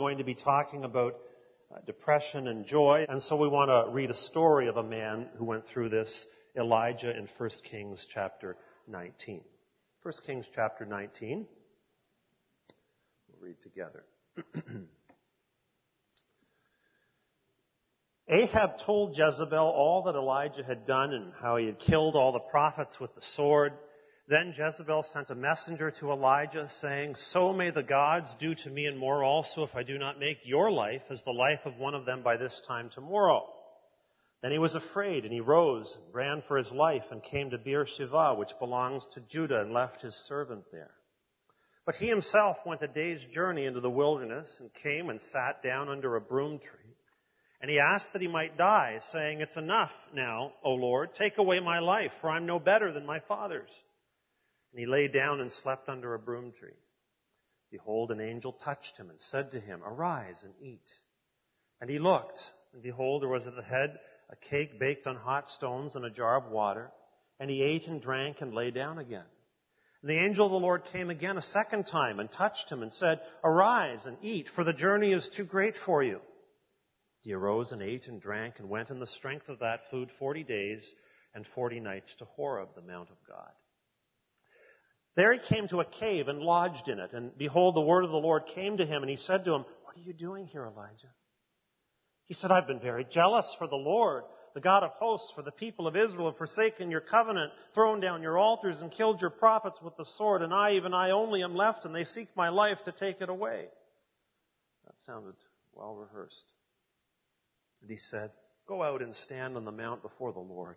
going to be talking about uh, depression and joy, and so we want to read a story of a man who went through this, Elijah in 1 Kings chapter 19. 1 Kings chapter 19. We'll read together. Ahab told Jezebel all that Elijah had done and how he had killed all the prophets with the sword. Then Jezebel sent a messenger to Elijah saying, So may the gods do to me and more also if I do not make your life as the life of one of them by this time tomorrow. Then he was afraid and he rose, and ran for his life and came to Beersheba, which belongs to Judah and left his servant there. But he himself went a day's journey into the wilderness and came and sat down under a broom tree. And he asked that he might die, saying, It's enough now, O Lord, take away my life, for I'm no better than my father's. And he lay down and slept under a broom tree. Behold, an angel touched him and said to him, Arise and eat. And he looked, and behold, there was at the head a cake baked on hot stones and a jar of water. And he ate and drank and lay down again. And the angel of the Lord came again a second time and touched him and said, Arise and eat, for the journey is too great for you. He arose and ate and drank and went in the strength of that food forty days and forty nights to Horeb, the Mount of God. There he came to a cave and lodged in it. And behold, the word of the Lord came to him, and he said to him, What are you doing here, Elijah? He said, I've been very jealous for the Lord, the God of hosts, for the people of Israel have forsaken your covenant, thrown down your altars, and killed your prophets with the sword, and I, even I only, am left, and they seek my life to take it away. That sounded well rehearsed. And he said, Go out and stand on the mount before the Lord.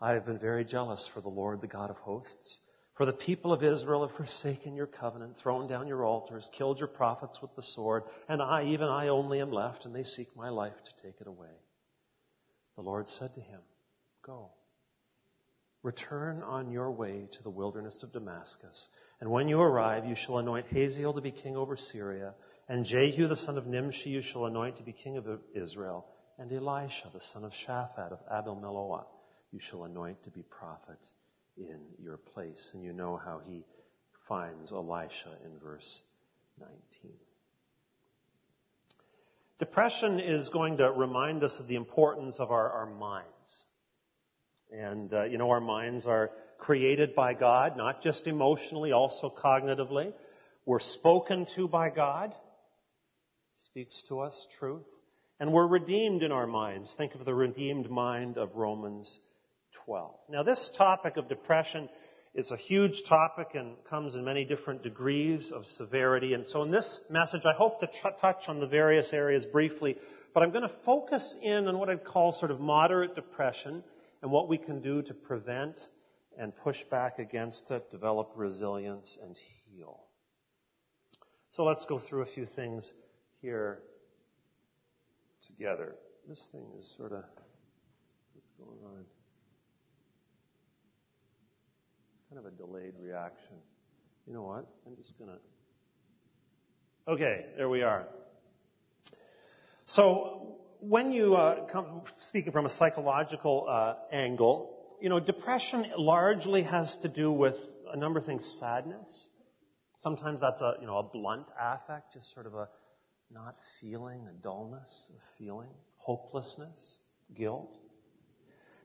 I have been very jealous for the Lord, the God of hosts. For the people of Israel have forsaken your covenant, thrown down your altars, killed your prophets with the sword, and I, even I only am left, and they seek my life to take it away. The Lord said to him, Go. Return on your way to the wilderness of Damascus, and when you arrive, you shall anoint Hazael to be king over Syria, and Jehu the son of Nimshi you shall anoint to be king of Israel, and Elisha the son of Shaphat of Abel Meholah you shall anoint to be prophet in your place. And you know how he finds Elisha in verse 19. Depression is going to remind us of the importance of our, our minds. And, uh, you know, our minds are created by God, not just emotionally, also cognitively. We're spoken to by God. Speaks to us truth. And we're redeemed in our minds. Think of the redeemed mind of Romans 12. Now, this topic of depression is a huge topic and comes in many different degrees of severity. And so in this message, I hope to t- touch on the various areas briefly, but I'm going to focus in on what I'd call sort of moderate depression and what we can do to prevent and push back against it, develop resilience, and heal. So let's go through a few things here together. This thing is sort of, what's going on? Kind of a delayed reaction. You know what? I'm just going to. Okay, there we are. So, when you uh, come speaking from a psychological uh, angle, you know, depression largely has to do with a number of things. Sadness. Sometimes that's a you know a blunt affect, just sort of a not feeling, a dullness of feeling, hopelessness, guilt.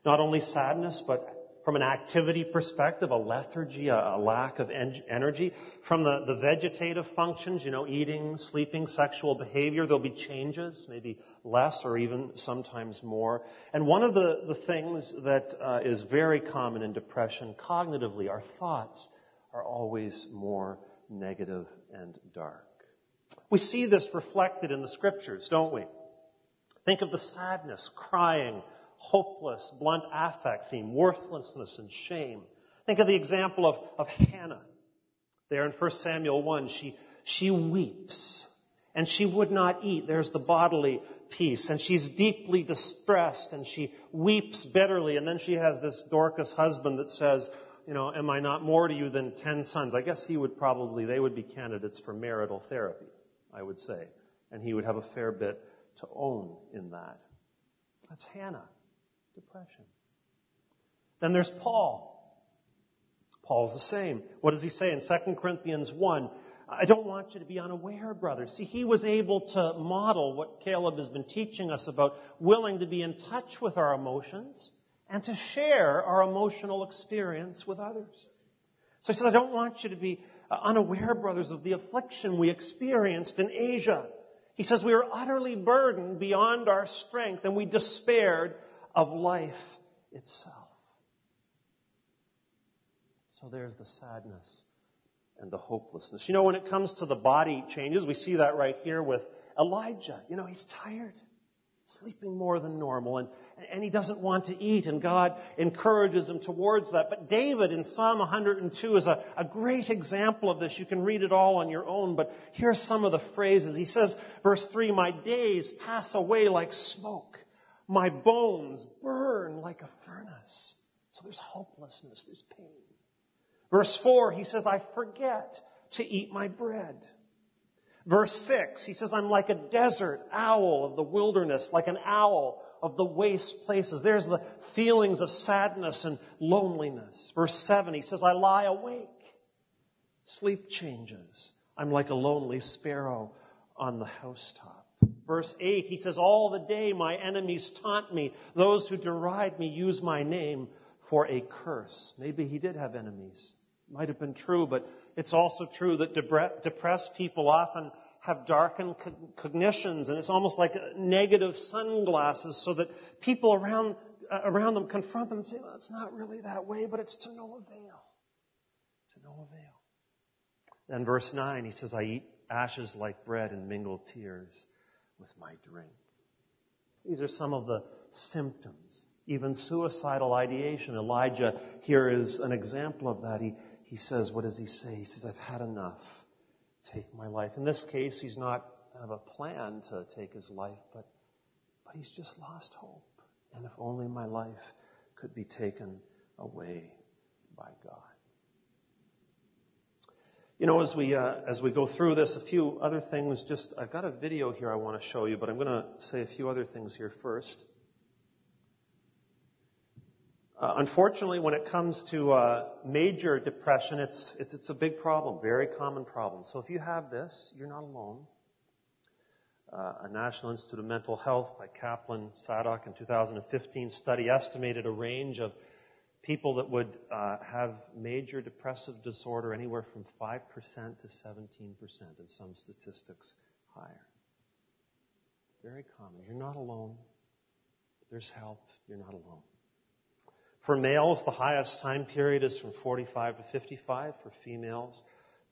Not only sadness, but from an activity perspective, a lethargy, a, a lack of en- energy. From the, the vegetative functions, you know, eating, sleeping, sexual behavior, there'll be changes, maybe less or even sometimes more. And one of the, the things that uh, is very common in depression cognitively, our thoughts are always more negative and dark. We see this reflected in the scriptures, don't we? Think of the sadness, crying, hopeless, blunt affect theme, worthlessness and shame. Think of the example of, of Hannah. There in 1 Samuel 1, she, she weeps. And she would not eat. There's the bodily piece. And she's deeply distressed and she weeps bitterly. And then she has this Dorcas husband that says, you know, am I not more to you than ten sons? I guess he would probably, they would be candidates for marital therapy, I would say. And he would have a fair bit to own in that. That's Hannah. Depression. Then there's Paul. Paul's the same. What does he say in 2 Corinthians 1? I don't want you to be unaware, brothers. See, he was able to model what Caleb has been teaching us about willing to be in touch with our emotions and to share our emotional experience with others. So he said, I don't want you to be uh, unaware, brothers, of the affliction we experienced in Asia. He says, we were utterly burdened beyond our strength and we despaired of life itself. So there's the sadness and the hopelessness. You know, when it comes to the body changes, we see that right here with Elijah. You know, he's tired, sleeping more than normal, and, and he doesn't want to eat, and God encourages him towards that. But David in Psalm 102 is a, a great example of this. You can read it all on your own, but here's some of the phrases. He says, verse 3, My days pass away like smoke. My bones burn like a furnace. So there's hopelessness, there's pain. Verse 4, he says, I forget to eat my bread. Verse 6, he says, I'm like a desert owl of the wilderness, like an owl of the waste places. There's the feelings of sadness and loneliness. Verse 7, he says, I lie awake. Sleep changes. I'm like a lonely sparrow on the housetop. Verse 8, he says, All the day my enemies taunt me. Those who deride me use my name for a curse. Maybe he did have enemies. Might have been true, but it's also true that depressed people often have darkened cognitions, and it's almost like negative sunglasses, so that people around uh, around them confront them and say, "Well, it's not really that way, but it's to no avail." To no avail. Then verse nine, he says, "I eat ashes like bread and mingle tears with my drink." These are some of the symptoms even suicidal ideation. Elijah here is an example of that. He, he says, what does he say? He says, I've had enough. Take my life. In this case, he's not have a plan to take his life, but, but he's just lost hope. And if only my life could be taken away by God. You know, as we uh, as we go through this, a few other things. Just I've got a video here I want to show you, but I'm going to say a few other things here first. Uh, unfortunately, when it comes to uh, major depression, it's, it's, it's, a big problem, very common problem. So if you have this, you're not alone. Uh, a National Institute of Mental Health by Kaplan Sadock in 2015 study estimated a range of people that would uh, have major depressive disorder anywhere from 5% to 17%, and some statistics higher. Very common. You're not alone. There's help. You're not alone. For males, the highest time period is from 45 to 55. For females,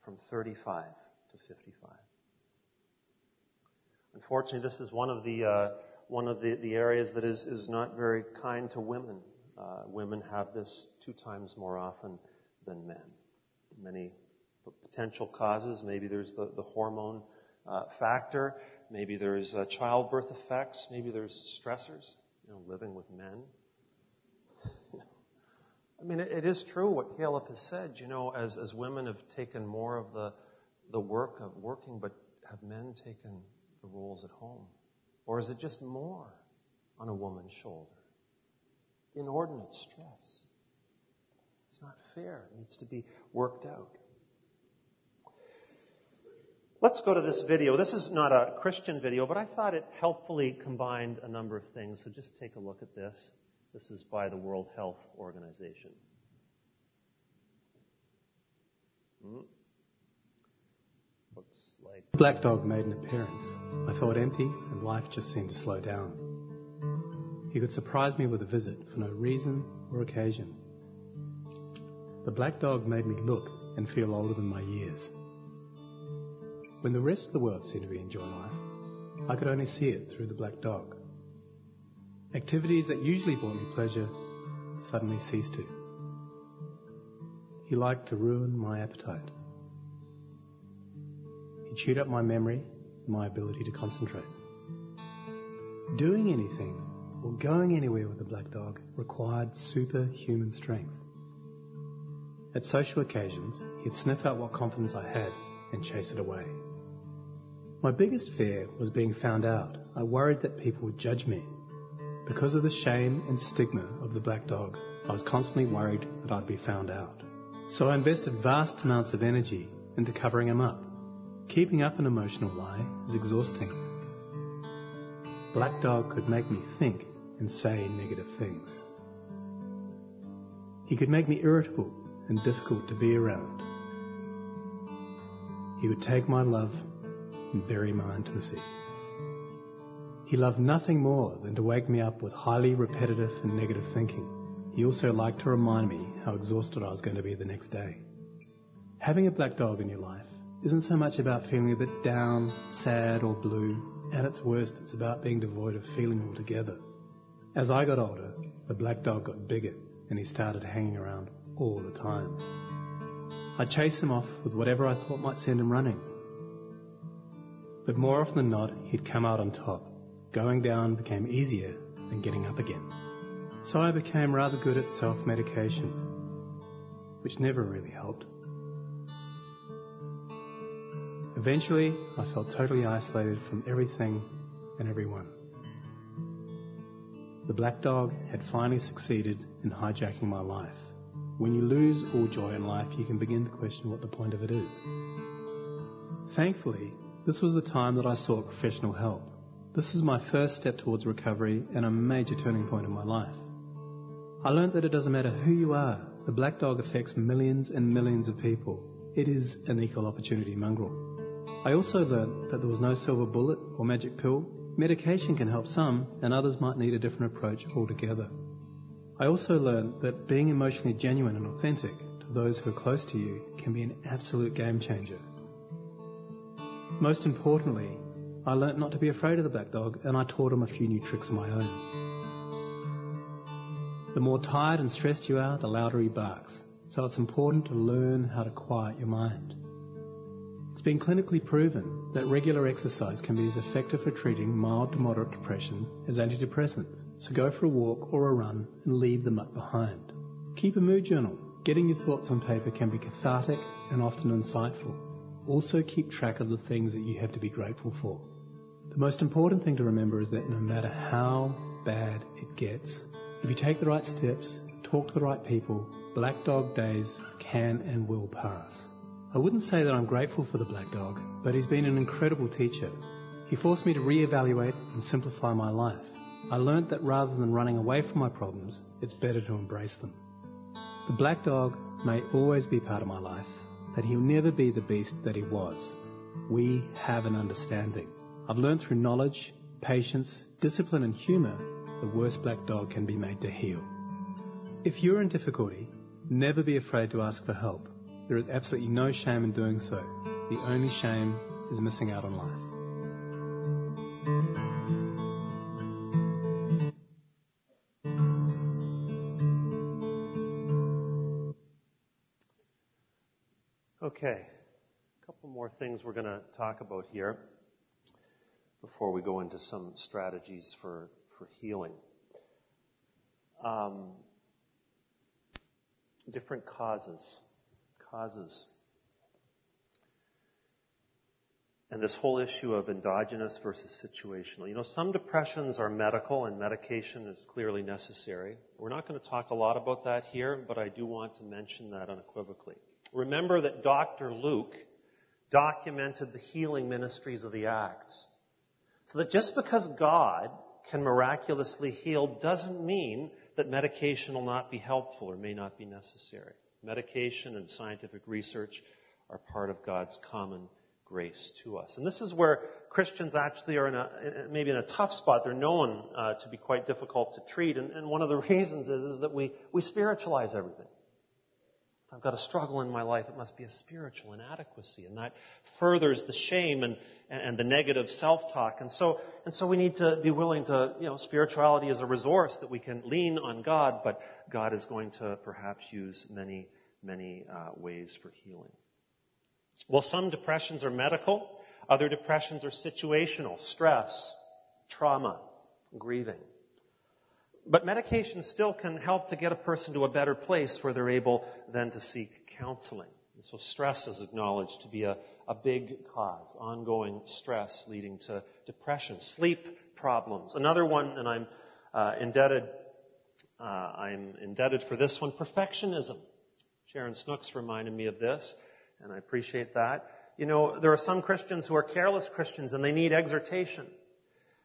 from 35 to 55. Unfortunately, this is one of the uh, one of the, the areas that is, is not very kind to women. Uh, women have this two times more often than men. Many potential causes. Maybe there's the, the hormone uh, factor. Maybe there's uh, childbirth effects. Maybe there's stressors. You know, living with men. I mean, it is true what Caleb has said. You know, as, as women have taken more of the, the work of working, but have men taken the roles at home? Or is it just more on a woman's shoulder? Inordinate stress. It's not fair. It needs to be worked out. Let's go to this video. This is not a Christian video, but I thought it helpfully combined a number of things. So just take a look at this. This is by the World Health Organization. Hmm. Looks like. Black Dog made an appearance. I felt empty, and life just seemed to slow down. He could surprise me with a visit for no reason or occasion. The black dog made me look and feel older than my years. When the rest of the world seemed to be enjoying life, I could only see it through the black dog. Activities that usually brought me pleasure suddenly ceased to. He liked to ruin my appetite. He chewed up my memory and my ability to concentrate. Doing anything or going anywhere with the black dog required superhuman strength. At social occasions, he'd sniff out what confidence I had and chase it away. My biggest fear was being found out. I worried that people would judge me. Because of the shame and stigma of the black dog, I was constantly worried that I'd be found out. So I invested vast amounts of energy into covering him up. Keeping up an emotional lie is exhausting. Black Dog could make me think and say negative things. He could make me irritable and difficult to be around. He would take my love and bury my intimacy. He loved nothing more than to wake me up with highly repetitive and negative thinking. He also liked to remind me how exhausted I was going to be the next day. Having a black dog in your life isn't so much about feeling a bit down, sad, or blue. At its worst, it's about being devoid of feeling altogether. As I got older, the black dog got bigger and he started hanging around all the time. I'd chase him off with whatever I thought might send him running. But more often than not, he'd come out on top. Going down became easier than getting up again. So I became rather good at self-medication, which never really helped. Eventually, I felt totally isolated from everything and everyone. The black dog had finally succeeded in hijacking my life. When you lose all joy in life, you can begin to question what the point of it is. Thankfully, this was the time that I sought professional help. This was my first step towards recovery and a major turning point in my life. I learned that it doesn't matter who you are, the black dog affects millions and millions of people. It is an equal opportunity mongrel. I also learned that there was no silver bullet or magic pill. Medication can help some, and others might need a different approach altogether. I also learned that being emotionally genuine and authentic to those who are close to you can be an absolute game changer. Most importantly, I learnt not to be afraid of the black dog, and I taught him a few new tricks of my own. The more tired and stressed you are, the louder he barks. So it's important to learn how to quiet your mind. Been clinically proven that regular exercise can be as effective for treating mild to moderate depression as antidepressants. So go for a walk or a run and leave the muck behind. Keep a mood journal. Getting your thoughts on paper can be cathartic and often insightful. Also keep track of the things that you have to be grateful for. The most important thing to remember is that no matter how bad it gets, if you take the right steps, talk to the right people, Black Dog days can and will pass. I wouldn't say that I'm grateful for the Black Dog, but he's been an incredible teacher. He forced me to reevaluate and simplify my life. I learnt that rather than running away from my problems, it's better to embrace them. The Black Dog may always be part of my life, but he'll never be the beast that he was. We have an understanding. I've learned through knowledge, patience, discipline, and humour the worst black dog can be made to heal. If you're in difficulty, never be afraid to ask for help. There is absolutely no shame in doing so. The only shame is missing out on life. Okay, a couple more things we're going to talk about here before we go into some strategies for for healing. Um, different causes. Causes. And this whole issue of endogenous versus situational. You know, some depressions are medical and medication is clearly necessary. We're not going to talk a lot about that here, but I do want to mention that unequivocally. Remember that Dr. Luke documented the healing ministries of the Acts. So that just because God can miraculously heal doesn't mean that medication will not be helpful or may not be necessary. Medication and scientific research are part of God's common grace to us. And this is where Christians actually are in a, maybe in a tough spot. They're known uh, to be quite difficult to treat. And, and one of the reasons is, is that we, we spiritualize everything. I've got a struggle in my life. It must be a spiritual inadequacy. And that furthers the shame and, and the negative self-talk. And so, and so we need to be willing to, you know, spirituality is a resource that we can lean on God, but God is going to perhaps use many, many uh, ways for healing. Well, some depressions are medical. Other depressions are situational, stress, trauma, grieving. But medication still can help to get a person to a better place where they're able then to seek counseling. And so stress is acknowledged to be a, a big cause, ongoing stress leading to depression, sleep problems. Another one, and I'm uh, indebted, uh, I'm indebted for this one, perfectionism. Sharon Snooks reminded me of this, and I appreciate that. You know, there are some Christians who are careless Christians and they need exhortation.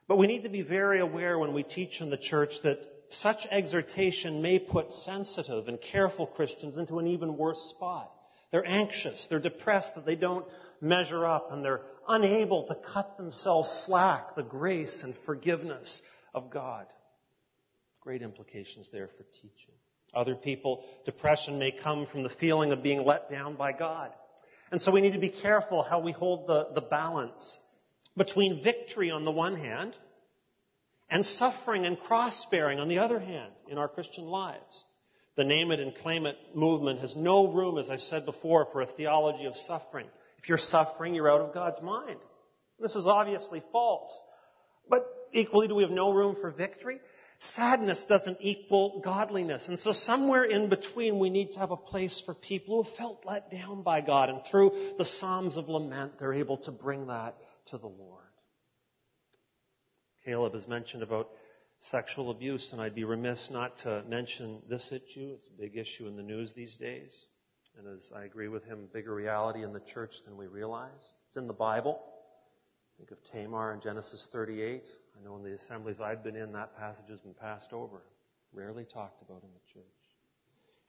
But we need to be very aware when we teach in the church that such exhortation may put sensitive and careful Christians into an even worse spot. They're anxious, they're depressed that they don't measure up, and they're unable to cut themselves slack the grace and forgiveness of God. Great implications there for teaching. Other people, depression may come from the feeling of being let down by God. And so we need to be careful how we hold the, the balance between victory on the one hand and suffering and cross bearing on the other hand in our Christian lives. The name it and claim it movement has no room, as I said before, for a theology of suffering. If you're suffering, you're out of God's mind. This is obviously false. But equally, do we have no room for victory? Sadness doesn't equal godliness. And so somewhere in between, we need to have a place for people who have felt let down by God. And through the Psalms of Lament, they're able to bring that to the Lord. Caleb has mentioned about sexual abuse, and I'd be remiss not to mention this issue. It's a big issue in the news these days. And as I agree with him, bigger reality in the church than we realize. It's in the Bible. Think of Tamar in Genesis 38. I know in the assemblies I've been in, that passage has been passed over, rarely talked about in the church.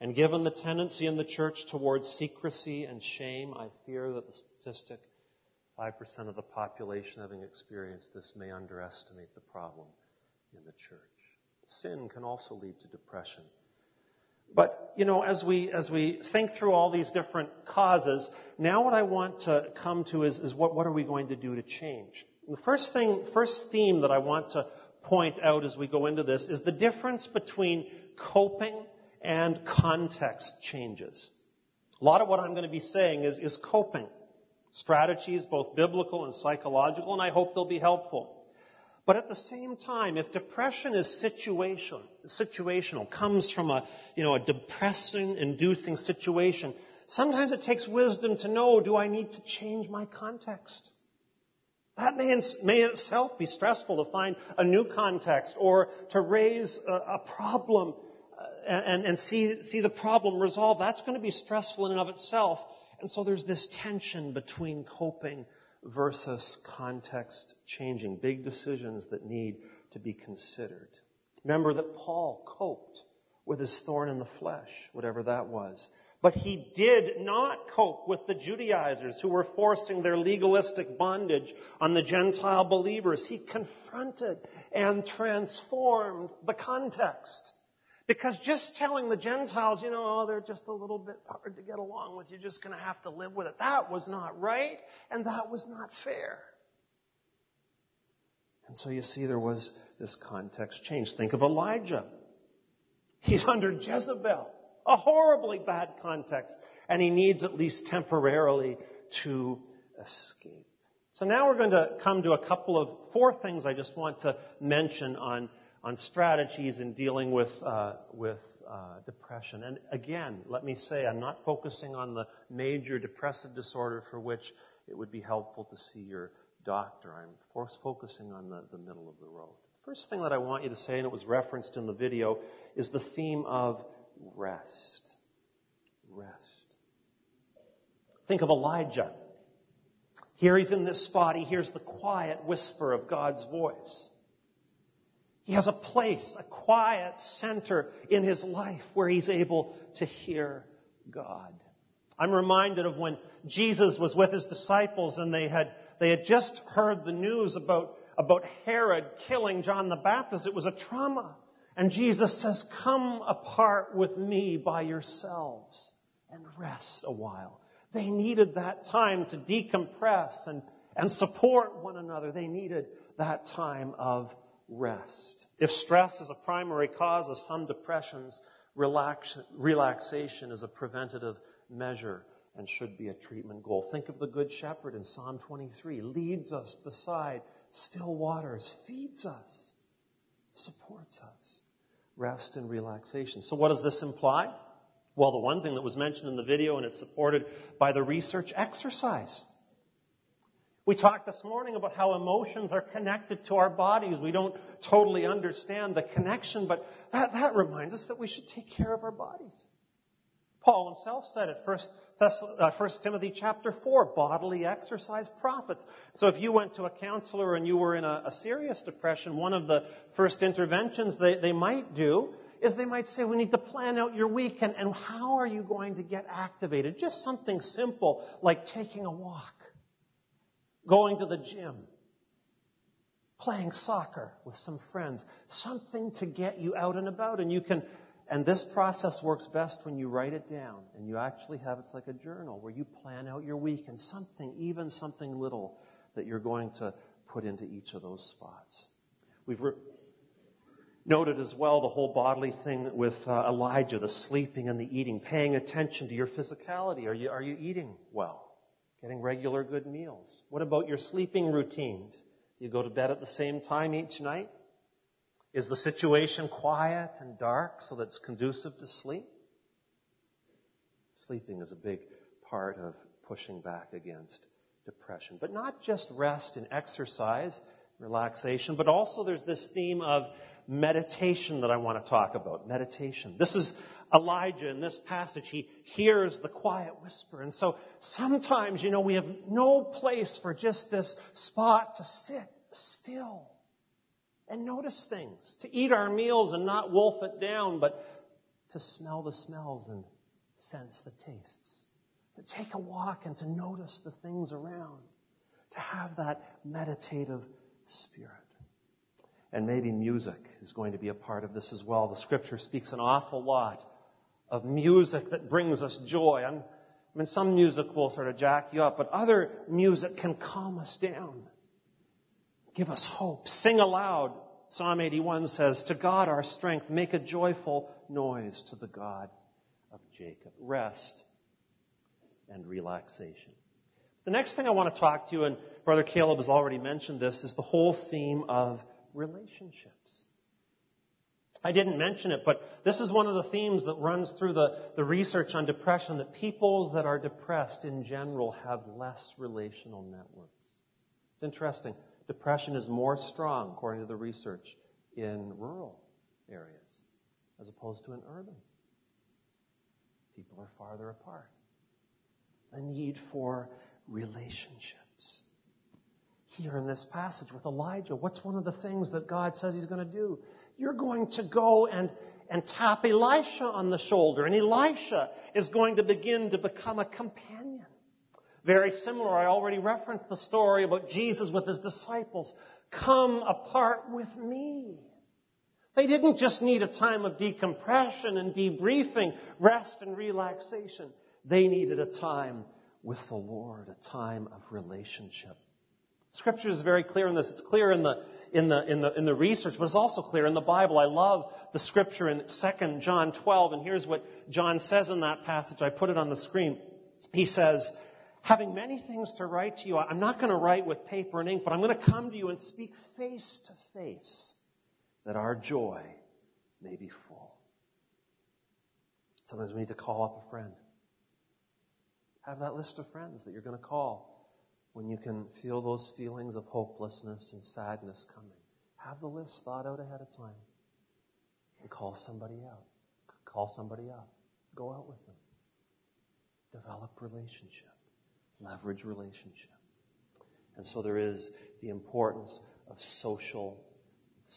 And given the tendency in the church towards secrecy and shame, I fear that the statistic 5% of the population having experienced this may underestimate the problem in the church. Sin can also lead to depression. But, you know, as we, as we think through all these different causes, now what I want to come to is, is what, what are we going to do to change? The first thing, first theme that I want to point out as we go into this is the difference between coping and context changes. A lot of what I'm going to be saying is, is coping. Strategies, both biblical and psychological, and I hope they'll be helpful. But at the same time, if depression is situation, situational, comes from a, you know, a depressing, inducing situation, sometimes it takes wisdom to know, do I need to change my context? That may, may itself be stressful to find a new context or to raise a, a problem uh, and, and see, see the problem resolved. That's going to be stressful in and of itself. And so there's this tension between coping versus context changing, big decisions that need to be considered. Remember that Paul coped with his thorn in the flesh, whatever that was. But he did not cope with the Judaizers who were forcing their legalistic bondage on the Gentile believers. He confronted and transformed the context. Because just telling the Gentiles, you know, oh, they're just a little bit hard to get along with, you're just going to have to live with it, that was not right, and that was not fair. And so you see, there was this context change. Think of Elijah. He's under Jezebel, a horribly bad context, and he needs at least temporarily to escape. So now we're going to come to a couple of four things I just want to mention on on strategies in dealing with, uh, with uh, depression. And again, let me say, I'm not focusing on the major depressive disorder for which it would be helpful to see your doctor. I'm focusing on the, the middle of the road. First thing that I want you to say, and it was referenced in the video, is the theme of rest. Rest. Think of Elijah. Here he's in this spot. He hears the quiet whisper of God's voice. He has a place, a quiet center in his life where he's able to hear God. I'm reminded of when Jesus was with his disciples and they had, they had just heard the news about, about Herod killing John the Baptist. It was a trauma. And Jesus says, Come apart with me by yourselves and rest a while. They needed that time to decompress and, and support one another. They needed that time of rest. If stress is a primary cause of some depressions, relax, relaxation is a preventative measure and should be a treatment goal. Think of the Good Shepherd in Psalm 23. Leads us beside still waters, feeds us, supports us. Rest and relaxation. So what does this imply? Well, the one thing that was mentioned in the video, and it's supported by the research, exercise. We talked this morning about how emotions are connected to our bodies. We don't totally understand the connection, but that, that reminds us that we should take care of our bodies. Paul himself said it, First, uh, First Timothy chapter 4, bodily exercise profits. So if you went to a counselor and you were in a, a serious depression, one of the first interventions they, they might do is they might say, we need to plan out your weekend and how are you going to get activated? Just something simple like taking a walk, going to the gym, playing soccer with some friends, something to get you out and about and you can and this process works best when you write it down and you actually have it's like a journal where you plan out your week and something, even something little, that you're going to put into each of those spots. We've re- noted as well the whole bodily thing with uh, Elijah, the sleeping and the eating, paying attention to your physicality. Are you, are you eating well? Getting regular good meals? What about your sleeping routines? Do you go to bed at the same time each night? Is the situation quiet and dark so that it's conducive to sleep? Sleeping is a big part of pushing back against depression. But not just rest and exercise, relaxation, but also there's this theme of meditation that I want to talk about. Meditation. This is Elijah in this passage. He hears the quiet whisper. And so sometimes, you know, we have no place for just this spot to sit still and notice things, to eat our meals and not wolf it down, but to smell the smells and sense the tastes, to take a walk and to notice the things around, to have that meditative spirit. And maybe music is going to be a part of this as well. The scripture speaks an awful lot of music that brings us joy. I mean, some music will sort of jack you up, but other music can calm us down. Give us hope. Sing aloud. Psalm 81 says, To God our strength, make a joyful noise to the God of Jacob. Rest and relaxation. The next thing I want to talk to you, and Brother Caleb has already mentioned this, is the whole theme of relationships. I didn't mention it, but this is one of the themes that runs through the, the research on depression that people that are depressed in general have less relational networks. It's interesting depression is more strong, according to the research, in rural areas as opposed to in urban. People are farther apart. The need for relationships. Here in this passage with Elijah, what's one of the things that God says he's going to do? You're going to go and, and tap Elisha on the shoulder, and Elisha is going to begin to become a companion. Very similar, I already referenced the story about Jesus with his disciples. Come apart with me. They didn't just need a time of decompression and debriefing, rest and relaxation. They needed a time with the Lord, a time of relationship. Scripture is very clear in this. It's clear in the, in the, in the, in the research, but it's also clear in the Bible. I love the scripture in 2 John 12, and here's what John says in that passage. I put it on the screen. He says, having many things to write to you. I'm not going to write with paper and ink, but I'm going to come to you and speak face to face that our joy may be full. Sometimes we need to call up a friend. Have that list of friends that you're going to call when you can feel those feelings of hopelessness and sadness coming. Have the list thought out ahead of time. And call somebody out. Call somebody up. Go out with them. Develop relationship leverage relationship. And so there is the importance of social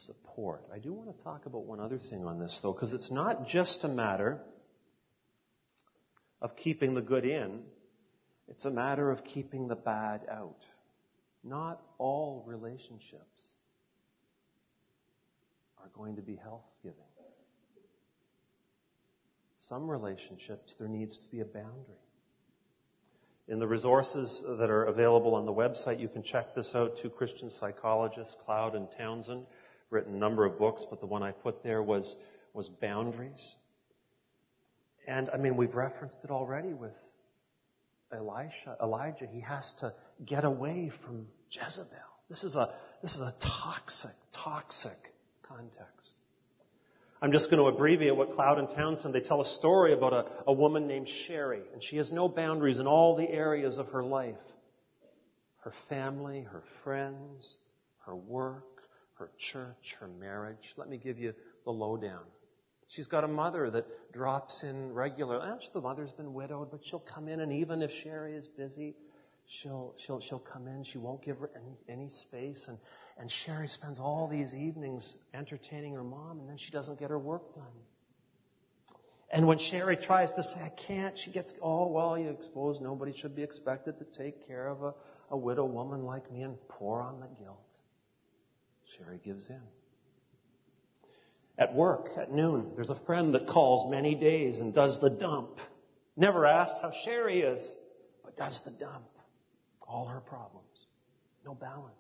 support. I do want to talk about one other thing on this, though, because it's not just a matter of keeping the good in, it's a matter of keeping the bad out. Not all relationships are going to be health giving. Some relationships, there needs to be a boundary. In the resources that are available on the website, you can check this out. Two Christian psychologists, Cloud and Townsend, written a number of books, but the one I put there was, was Boundaries. And I mean, we've referenced it already with Elisha, Elijah, he has to get away from Jezebel. This is a, this is a toxic, toxic context. I'm just going to abbreviate what Cloud and Townsend, they tell a story about a, a woman named Sherry, and she has no boundaries in all the areas of her life. Her family, her friends, her work, her church, her marriage. Let me give you the lowdown. She's got a mother that drops in regularly. Actually, eh, the mother's been widowed, but she'll come in, and even if Sherry is busy, she'll she'll she'll come in. She won't give her any, any space, and and Sherry spends all these evenings entertaining her mom, and then she doesn't get her work done. And when Sherry tries to say, I can't, she gets, oh, well, you suppose nobody should be expected to take care of a, a widow woman like me and pour on the guilt. Sherry gives in. At work, at noon, there's a friend that calls many days and does the dump. Never asks how Sherry is, but does the dump. All her problems. No balance.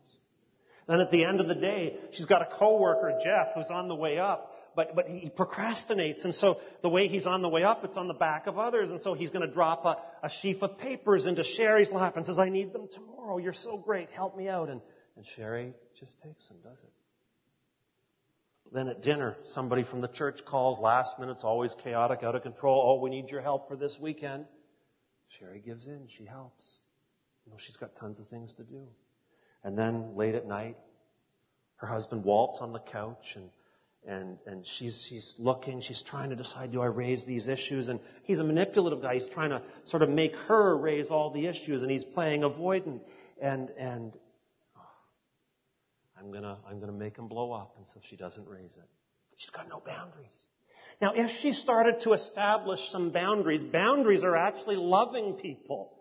Then at the end of the day, she's got a coworker, Jeff, who's on the way up, but, but he procrastinates. And so the way he's on the way up, it's on the back of others. And so he's going to drop a, a sheaf of papers into Sherry's lap and says, I need them tomorrow. You're so great. Help me out. And, and Sherry just takes them, does it? Then at dinner, somebody from the church calls last minute. It's always chaotic, out of control. Oh, we need your help for this weekend. Sherry gives in. She helps. You know, she's got tons of things to do. And then late at night, her husband waltz on the couch and and and she's she's looking, she's trying to decide, do I raise these issues? And he's a manipulative guy. He's trying to sort of make her raise all the issues, and he's playing avoidant. And and I'm gonna I'm gonna make him blow up, and so she doesn't raise it. She's got no boundaries. Now, if she started to establish some boundaries, boundaries are actually loving people.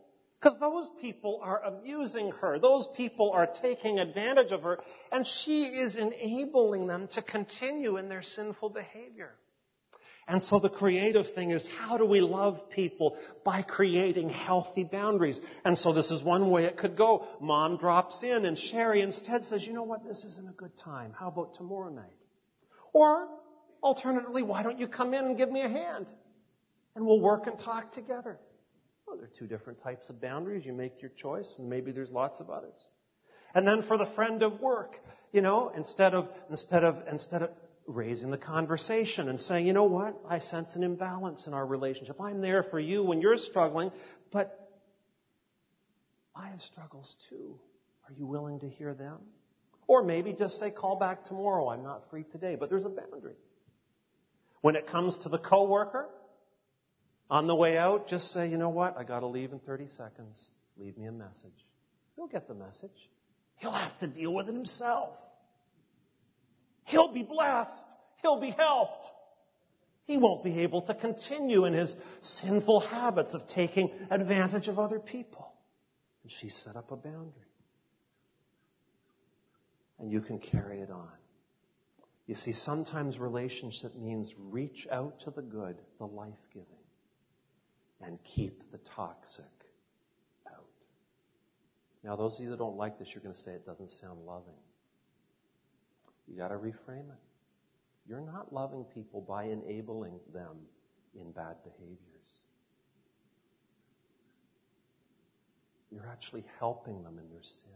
Because those people are abusing her. Those people are taking advantage of her. And she is enabling them to continue in their sinful behavior. And so the creative thing is, how do we love people? By creating healthy boundaries. And so this is one way it could go. Mom drops in and Sherry instead says, you know what, this isn't a good time. How about tomorrow night? Or, alternatively, why don't you come in and give me a hand? And we'll work and talk together. Well, there are two different types of boundaries. You make your choice, and maybe there's lots of others. And then for the friend of work, you know, instead of, instead of, instead of raising the conversation and saying, you know what, I sense an imbalance in our relationship. I'm there for you when you're struggling, but I have struggles too. Are you willing to hear them? Or maybe just say, call back tomorrow. I'm not free today. But there's a boundary. When it comes to the coworker, on the way out, just say, you know what? I got to leave in 30 seconds. Leave me a message. He'll get the message. He'll have to deal with it himself. He'll be blessed. He'll be helped. He won't be able to continue in his sinful habits of taking advantage of other people. And she set up a boundary. And you can carry it on. You see, sometimes relationship means reach out to the good, the life giving and keep the toxic out. Now, those of you that don't like this, you're going to say it doesn't sound loving. You got to reframe it. You're not loving people by enabling them in bad behaviors. You're actually helping them in their sin.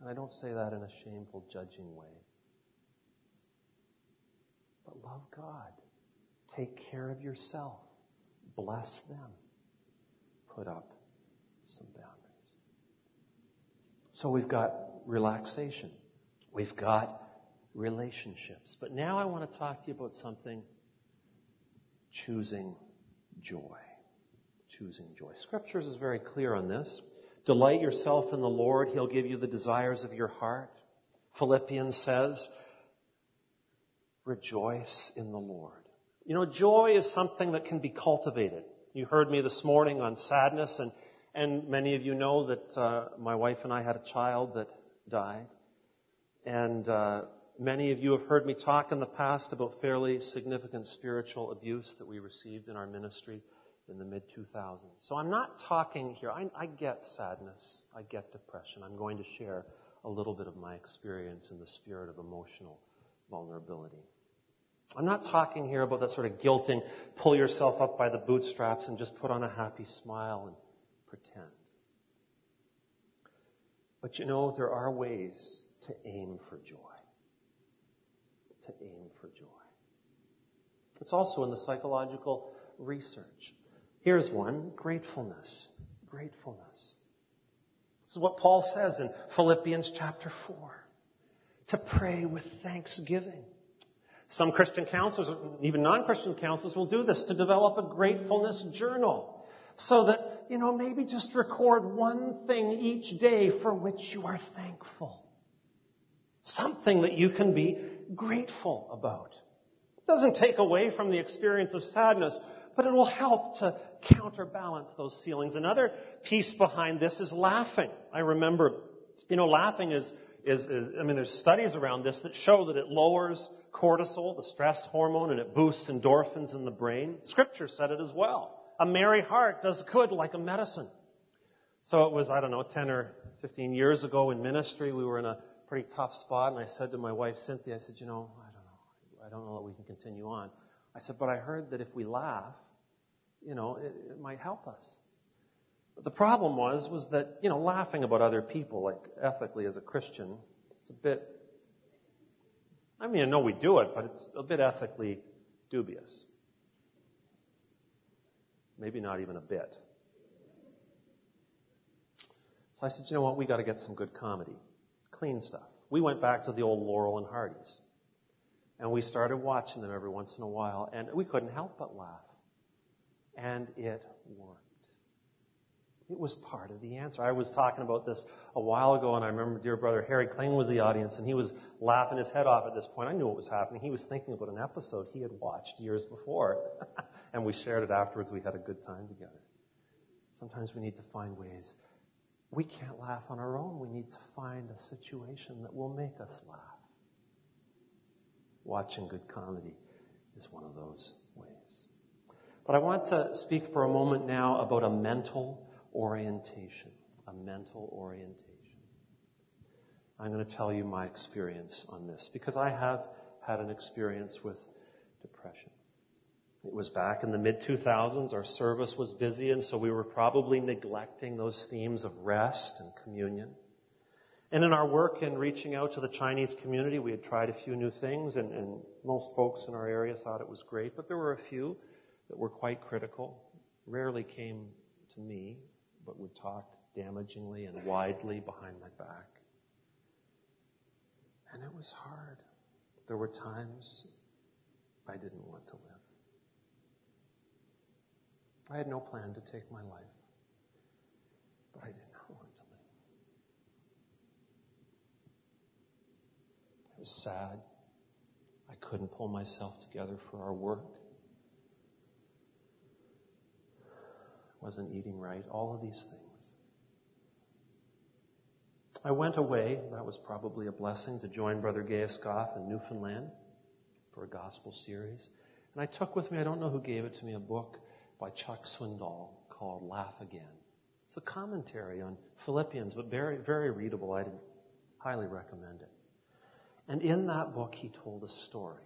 And I don't say that in a shameful, judging way. But love God. Take care of yourself bless them, put up some boundaries. So we've got relaxation, we've got relationships. But now I want to talk to you about something choosing joy. Choosing joy. Scriptures is very clear on this. Delight yourself in the Lord, He'll give you the desires of your heart. Philippians says, Rejoice in the Lord. You know, joy is something that can be cultivated. You heard me this morning on sadness, and, and many of you know that uh, my wife and I had a child that died. And uh, many of you have heard me talk in the past about fairly significant spiritual abuse that we received in our ministry in the mid 2000s. So I'm not talking here, I, I get sadness, I get depression. I'm going to share a little bit of my experience in the spirit of emotional vulnerability. I'm not talking here about that sort of guilting, pull yourself up by the bootstraps and just put on a happy smile and pretend. But you know, there are ways to aim for joy. To aim for joy. It's also in the psychological research. Here's one gratefulness. Gratefulness. This is what Paul says in Philippians chapter 4 to pray with thanksgiving. Some Christian counselors, even non Christian counselors, will do this to develop a gratefulness journal so that, you know, maybe just record one thing each day for which you are thankful. Something that you can be grateful about. It doesn't take away from the experience of sadness, but it will help to counterbalance those feelings. Another piece behind this is laughing. I remember, you know, laughing is, is, is, I mean, there's studies around this that show that it lowers cortisol, the stress hormone, and it boosts endorphins in the brain. Scripture said it as well. A merry heart does good like a medicine. So it was, I don't know, 10 or 15 years ago in ministry, we were in a pretty tough spot, and I said to my wife, Cynthia, I said, you know, I don't know. I don't know that we can continue on. I said, but I heard that if we laugh, you know, it, it might help us. But the problem was, was that, you know, laughing about other people, like ethically as a Christian, it's a bit, I mean, I know we do it, but it's a bit ethically dubious. Maybe not even a bit. So I said, you know what, we got to get some good comedy, clean stuff. We went back to the old Laurel and Hardy's. And we started watching them every once in a while, and we couldn't help but laugh. And it worked. It was part of the answer. I was talking about this a while ago, and I remember dear brother Harry Kling was the audience, and he was laughing his head off at this point. I knew what was happening. He was thinking about an episode he had watched years before, and we shared it afterwards. We had a good time together. Sometimes we need to find ways. We can't laugh on our own. We need to find a situation that will make us laugh. Watching good comedy is one of those ways. But I want to speak for a moment now about a mental orientation. A mental orientation. I'm going to tell you my experience on this because I have had an experience with depression. It was back in the mid 2000s. Our service was busy, and so we were probably neglecting those themes of rest and communion. And in our work in reaching out to the Chinese community, we had tried a few new things, and, and most folks in our area thought it was great, but there were a few that were quite critical. Rarely came to me, but would talk damagingly and widely behind my back. And it was hard. There were times I didn't want to live. I had no plan to take my life, but I did not want to live. It was sad. I couldn't pull myself together for our work. I wasn't eating right. All of these things. I went away. That was probably a blessing to join Brother Gaius Goff in Newfoundland for a gospel series. And I took with me, I don't know who gave it to me, a book by Chuck Swindoll called Laugh Again. It's a commentary on Philippians, but very, very readable. I'd highly recommend it. And in that book, he told a story.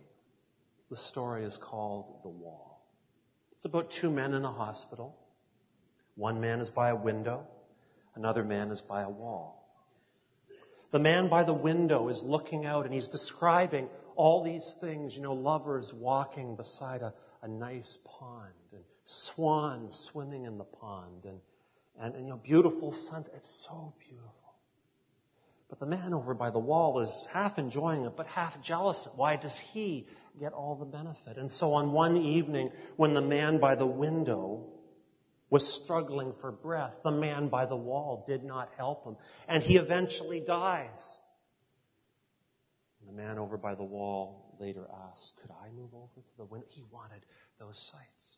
The story is called The Wall. It's about two men in a hospital. One man is by a window, another man is by a wall. The man by the window is looking out and he's describing all these things, you know, lovers walking beside a, a nice pond and swans swimming in the pond and, and, and, you know, beautiful suns. It's so beautiful. But the man over by the wall is half enjoying it, but half jealous. Why does he get all the benefit? And so on one evening, when the man by the window was struggling for breath, the man by the wall did not help him. And he eventually dies. The man over by the wall later asks, Could I move over to the window? He wanted those sights.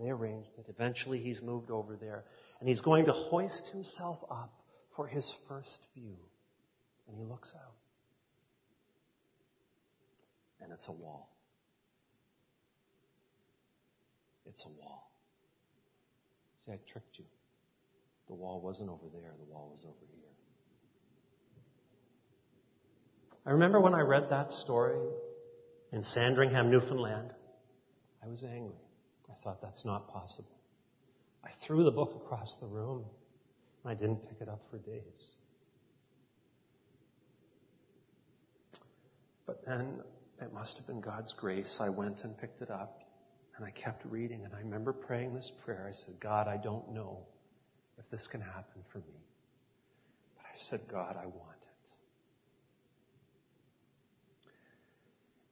They arranged it. Eventually, he's moved over there, and he's going to hoist himself up for his first view. And he looks out. And it's a wall. It's a wall. See, I tricked you. The wall wasn't over there, the wall was over here. I remember when I read that story in Sandringham, Newfoundland, I was angry. I thought that's not possible. I threw the book across the room. and I didn't pick it up for days. But then it must have been God's grace. I went and picked it up and I kept reading. And I remember praying this prayer. I said, God, I don't know if this can happen for me. But I said, God, I want it.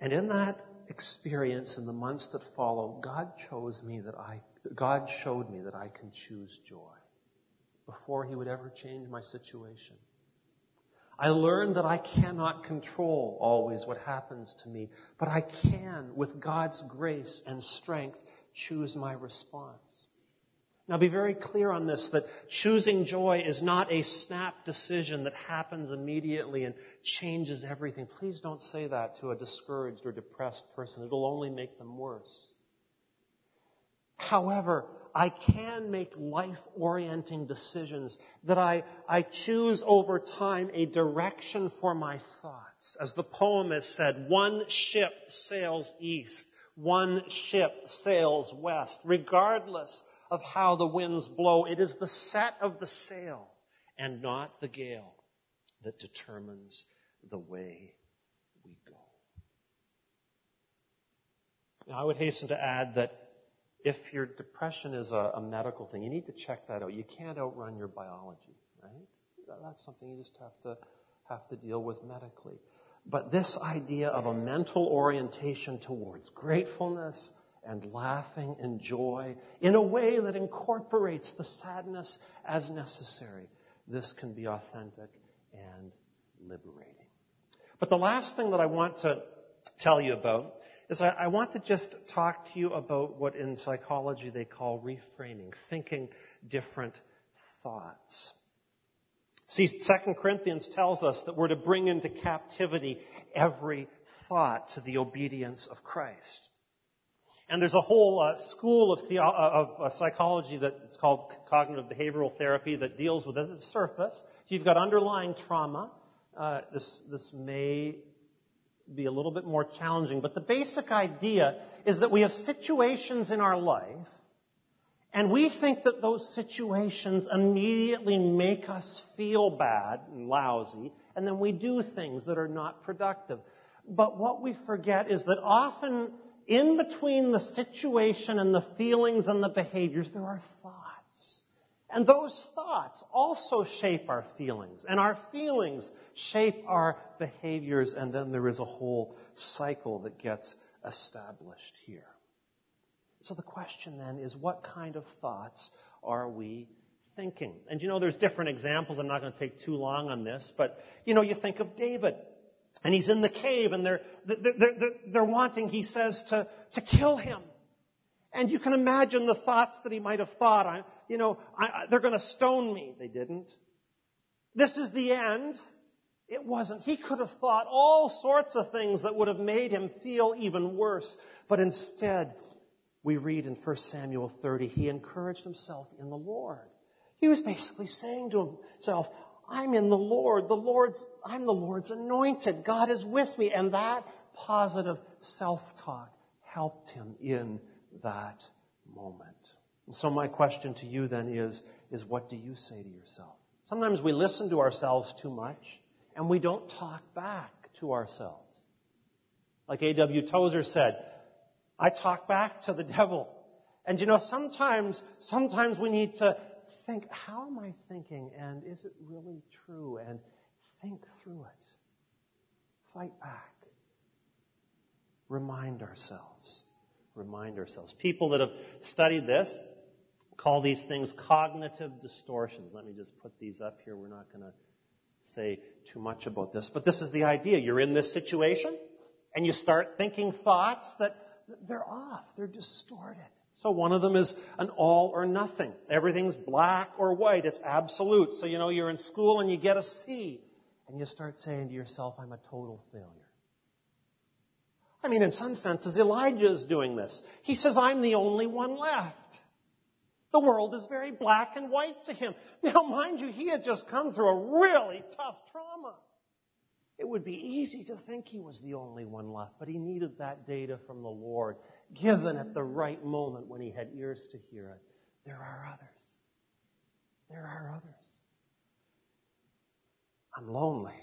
And in that experience, in the months that follow, God chose me that I, God showed me that I can choose joy before He would ever change my situation. I learned that I cannot control always what happens to me, but I can, with God's grace and strength, choose my response. Now be very clear on this, that choosing joy is not a snap decision that happens immediately and changes everything. Please don't say that to a discouraged or depressed person. It'll only make them worse. However, I can make life orienting decisions, that I, I choose over time a direction for my thoughts. As the poem has said, one ship sails east, one ship sails west, regardless of how the winds blow. It is the set of the sail and not the gale that determines the way we go. Now, I would hasten to add that if your depression is a, a, medical thing, you need to check that out. You can't outrun your biology, right? That's something you just have to have to deal with medically. But this idea of a mental orientation towards gratefulness and laughing and joy in a way that incorporates the sadness as necessary, this can be authentic and liberating. But the last thing that I want to tell you about is I, I, want to just talk to you about what in psychology they call reframing, thinking different thoughts. See, 2 Corinthians tells us that we're to bring into captivity every thought to the obedience of Christ. And there's a whole uh, school of, theo- uh, of uh, psychology that it's called cognitive behavioral therapy that deals with it at the surface. You've got underlying trauma, uh, this, this may be a little bit more challenging. But the basic idea is that we have situations in our life, and we think that those situations immediately make us feel bad and lousy, and then we do things that are not productive. But what we forget is that often in between the situation and the feelings and the behaviors, there are thoughts. And those thoughts also shape our feelings, and our feelings shape our behaviors, and then there is a whole cycle that gets established here. So the question then is what kind of thoughts are we thinking? And you know, there's different examples. I'm not going to take too long on this, but you know, you think of David. And he's in the cave and they're, they're, they're, they're wanting, he says, to, to kill him. And you can imagine the thoughts that he might have thought. I, you know, I, they're going to stone me. They didn't. This is the end. It wasn't. He could have thought all sorts of things that would have made him feel even worse. But instead, we read in 1 Samuel 30, he encouraged himself in the Lord. He was basically saying to himself, I'm in the Lord. The Lord's, I'm the Lord's anointed. God is with me. And that positive self-talk helped him in that moment. And so my question to you then is, is what do you say to yourself? Sometimes we listen to ourselves too much and we don't talk back to ourselves. Like A.W. Tozer said, I talk back to the devil. And you know, sometimes, sometimes we need to think, how am I thinking? And is it really true? And think through it. Fight back. Remind ourselves. Remind ourselves. People that have studied this call these things cognitive distortions. Let me just put these up here. We're not going to say too much about this. But this is the idea. You're in this situation and you start thinking thoughts that they're off. They're distorted. So one of them is an all or nothing. Everything's black or white. It's absolute. So, you know, you're in school and you get a C. And you start saying to yourself, I'm a total failure. I mean, in some senses, Elijah is doing this. He says, I'm the only one left. The world is very black and white to him. Now, mind you, he had just come through a really tough trauma. It would be easy to think he was the only one left, but he needed that data from the Lord, given at the right moment when he had ears to hear it. there are others. There are others. I'm lonely,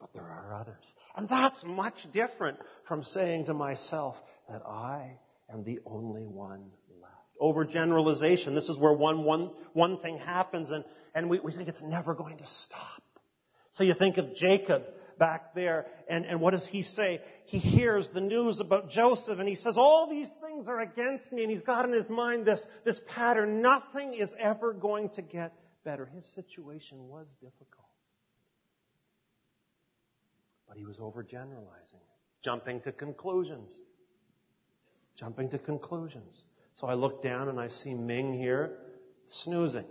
but there are others. And that's much different from saying to myself that I am the only one left. Overgeneralization. This is where one, one, one thing happens and, and we, we think it's never going to stop. So you think of Jacob back there, and, and what does he say? He hears the news about Joseph, and he says, all these things are against me, and he's got in his mind this, this pattern. Nothing is ever going to get better. His situation was difficult. But he was overgeneralizing, jumping to conclusions. Jumping to conclusions. So I look down and I see Ming here snoozing.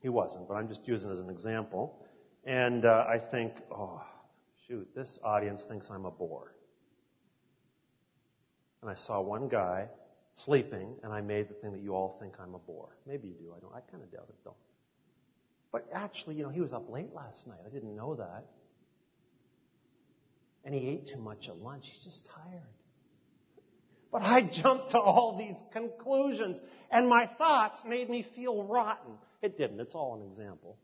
He wasn't, but I'm just using as an example. And uh, I think, oh, shoot, this audience thinks I'm a bore. And I saw one guy sleeping, and I made the thing that you all think I'm a bore. Maybe you do. I don't. I kind of doubt it, though. But actually, you know, he was up late last night. I didn't know that. And he ate too much at lunch. He's just tired. But I jumped to all these conclusions, and my thoughts made me feel rotten. It didn't. It's all an example.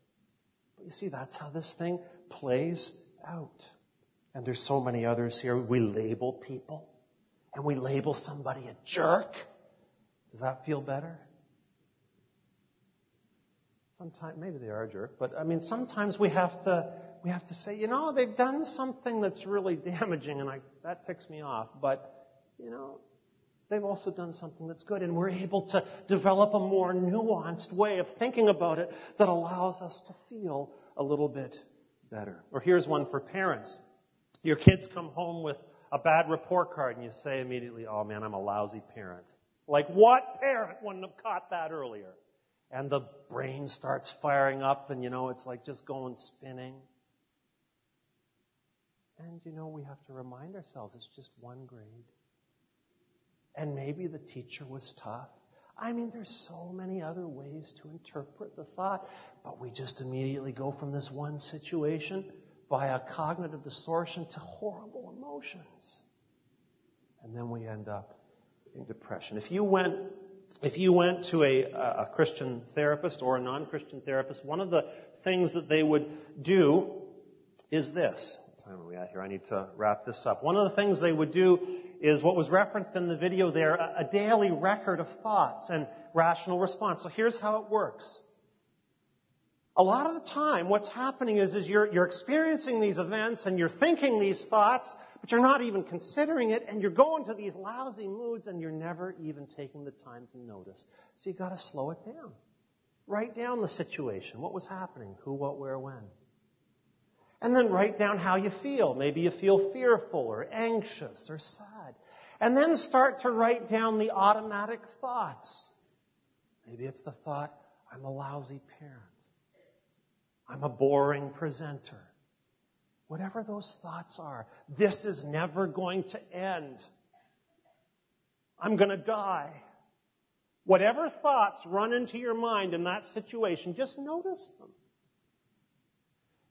But you see, that's how this thing plays out. And there's so many others here. We label people, and we label somebody a jerk. Does that feel better? Sometimes, maybe they are a jerk, but I mean, sometimes we have to, we have to say, you know, they've done something that's really damaging, and I, that ticks me off, but, you know, they've also done something that's good, and we're able to develop a more nuanced way of thinking about it that allows us to feel a little bit better. Or here's one for parents. Your kids come home with a bad report card, and you say immediately, oh man, I'm a lousy parent. Like, what parent wouldn't have caught that earlier? And the brain starts firing up, and you know, it's like just going spinning. And you know, we have to remind ourselves it's just one grade. And maybe the teacher was tough. I mean, there's so many other ways to interpret the thought, but we just immediately go from this one situation via cognitive distortion to horrible emotions. And then we end up in depression. If you went, if you went to a, a Christian therapist or a non-Christian therapist, one of the things that they would do is this. What time are we at here? I need to wrap this up. One of the things they would do is what was referenced in the video there, a daily record of thoughts and rational response. So here's how it works. A lot of the time, what's happening is, is you're, you're experiencing these events and you're thinking these thoughts, but you're not even considering it, and you're going to these lousy moods and you're never even taking the time to notice. So you've got to slow it down. Write down the situation. What was happening? Who, what, where, when. And then write down how you feel. Maybe you feel fearful or anxious or sad. And then start to write down the automatic thoughts. Maybe it's the thought, I'm a lousy parent. I'm a boring presenter. Whatever those thoughts are, this is never going to end. I'm going to die. Whatever thoughts run into your mind in that situation, just notice them.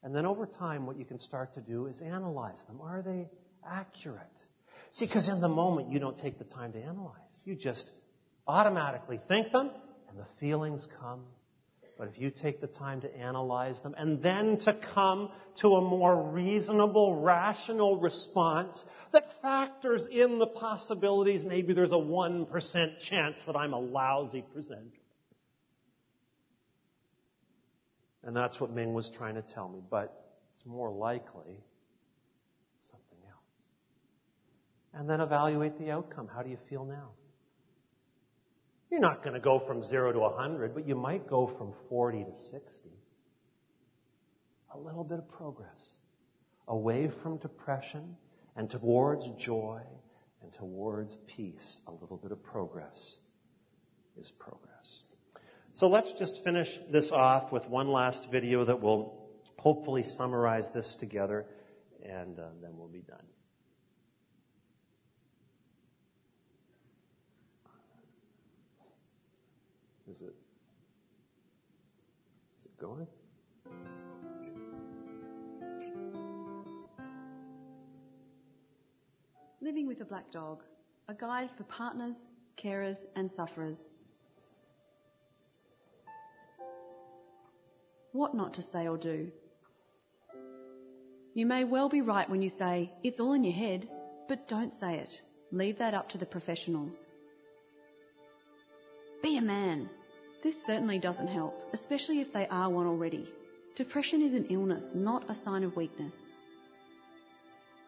And then over time, what you can start to do is analyze them. Are they accurate? See, because in the moment, you don't take the time to analyze. You just automatically think them, and the feelings come. But if you take the time to analyze them and then to come to a more reasonable, rational response that factors in the possibilities, maybe there's a 1% chance that I'm a lousy presenter. And that's what Ming was trying to tell me, but it's more likely something else. And then evaluate the outcome. How do you feel now? You're not going to go from zero to a 100, but you might go from 40 to 60. A little bit of progress. Away from depression and towards joy and towards peace. A little bit of progress is progress. So let's just finish this off with one last video that will hopefully summarize this together, and uh, then we'll be done. Living with a Black Dog, a guide for partners, carers, and sufferers. What not to say or do. You may well be right when you say, it's all in your head, but don't say it. Leave that up to the professionals. Be a man. This certainly doesn't help, especially if they are one already. Depression is an illness, not a sign of weakness.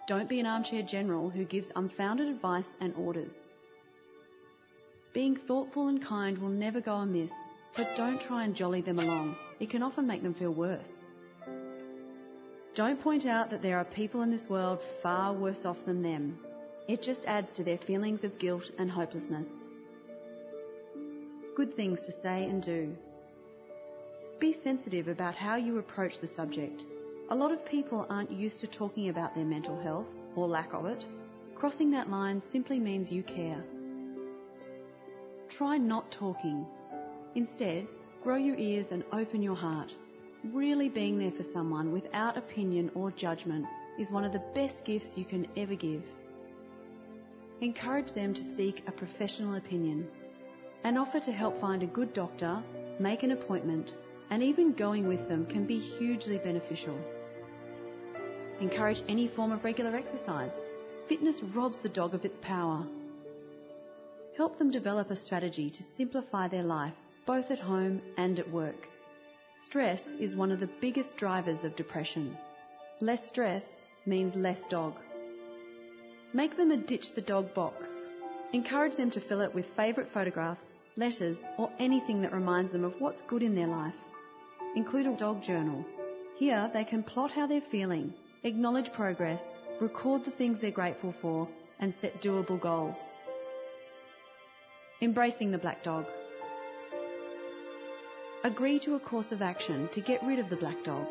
Don't be an armchair general who gives unfounded advice and orders. Being thoughtful and kind will never go amiss, but don't try and jolly them along. It can often make them feel worse. Don't point out that there are people in this world far worse off than them. It just adds to their feelings of guilt and hopelessness. Good things to say and do. Be sensitive about how you approach the subject a lot of people aren't used to talking about their mental health or lack of it. Crossing that line simply means you care. Try not talking. Instead, grow your ears and open your heart. Really being there for someone without opinion or judgment is one of the best gifts you can ever give. Encourage them to seek a professional opinion and offer to help find a good doctor, make an appointment, and even going with them can be hugely beneficial. Encourage any form of regular exercise. Fitness robs the dog of its power. Help them develop a strategy to simplify their life, both at home and at work. Stress is one of the biggest drivers of depression. Less stress means less dog. Make them a ditch the dog box. Encourage them to fill it with favourite photographs, letters, or anything that reminds them of what's good in their life. Include a dog journal. Here they can plot how they're feeling, acknowledge progress, record the things they're grateful for, and set doable goals. Embracing the black dog. Agree to a course of action to get rid of the black dog.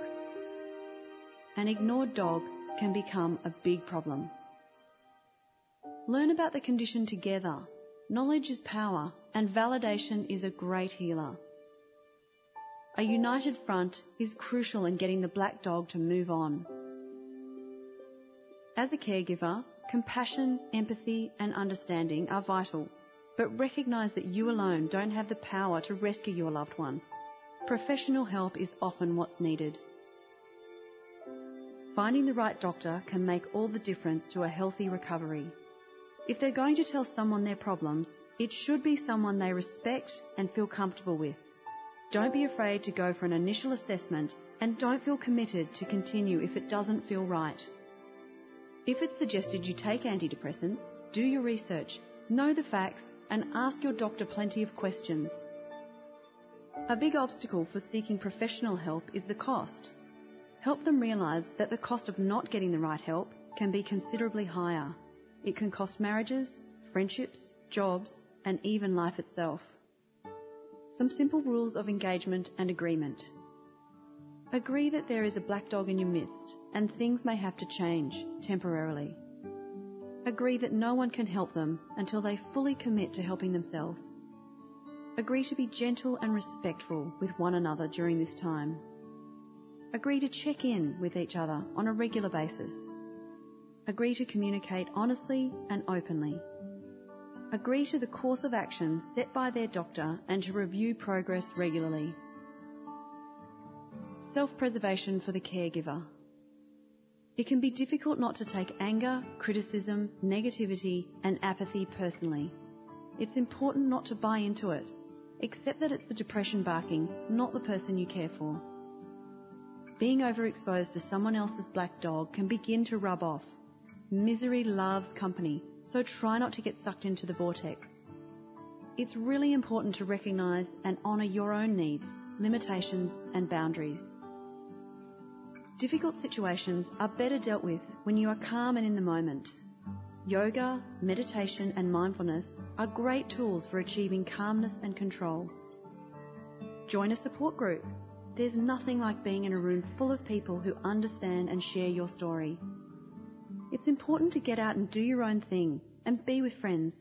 An ignored dog can become a big problem. Learn about the condition together. Knowledge is power, and validation is a great healer. A united front is crucial in getting the black dog to move on. As a caregiver, compassion, empathy, and understanding are vital, but recognise that you alone don't have the power to rescue your loved one. Professional help is often what's needed. Finding the right doctor can make all the difference to a healthy recovery. If they're going to tell someone their problems, it should be someone they respect and feel comfortable with. Don't be afraid to go for an initial assessment and don't feel committed to continue if it doesn't feel right. If it's suggested you take antidepressants, do your research, know the facts, and ask your doctor plenty of questions. A big obstacle for seeking professional help is the cost. Help them realise that the cost of not getting the right help can be considerably higher. It can cost marriages, friendships, jobs, and even life itself. Some simple rules of engagement and agreement. Agree that there is a black dog in your midst and things may have to change temporarily. Agree that no one can help them until they fully commit to helping themselves. Agree to be gentle and respectful with one another during this time. Agree to check in with each other on a regular basis. Agree to communicate honestly and openly. Agree to the course of action set by their doctor and to review progress regularly. Self preservation for the caregiver. It can be difficult not to take anger, criticism, negativity, and apathy personally. It's important not to buy into it. Accept that it's the depression barking, not the person you care for. Being overexposed to someone else's black dog can begin to rub off. Misery loves company, so try not to get sucked into the vortex. It's really important to recognise and honour your own needs, limitations, and boundaries. Difficult situations are better dealt with when you are calm and in the moment. Yoga, meditation, and mindfulness are great tools for achieving calmness and control. Join a support group. There's nothing like being in a room full of people who understand and share your story. It's important to get out and do your own thing and be with friends.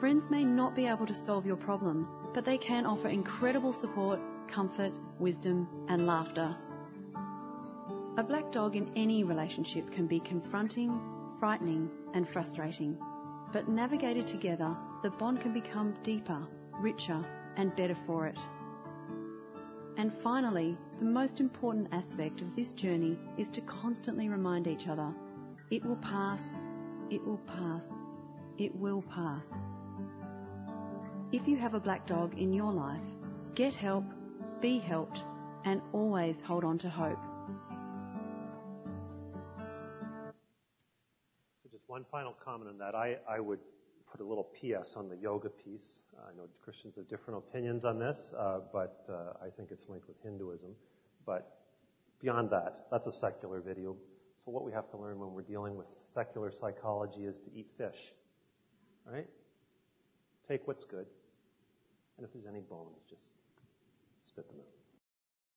Friends may not be able to solve your problems, but they can offer incredible support, comfort, wisdom, and laughter. A black dog in any relationship can be confronting, frightening, and frustrating, but navigated together, the bond can become deeper, richer, and better for it. And finally, the most important aspect of this journey is to constantly remind each other it will pass, it will pass, it will pass. If you have a black dog in your life, get help, be helped, and always hold on to hope. One final comment on that. I, I would put a little PS on the yoga piece. I know Christians have different opinions on this, uh, but uh, I think it's linked with Hinduism. But beyond that, that's a secular video. So what we have to learn when we're dealing with secular psychology is to eat fish. Right? Take what's good. And if there's any bones, just spit them out.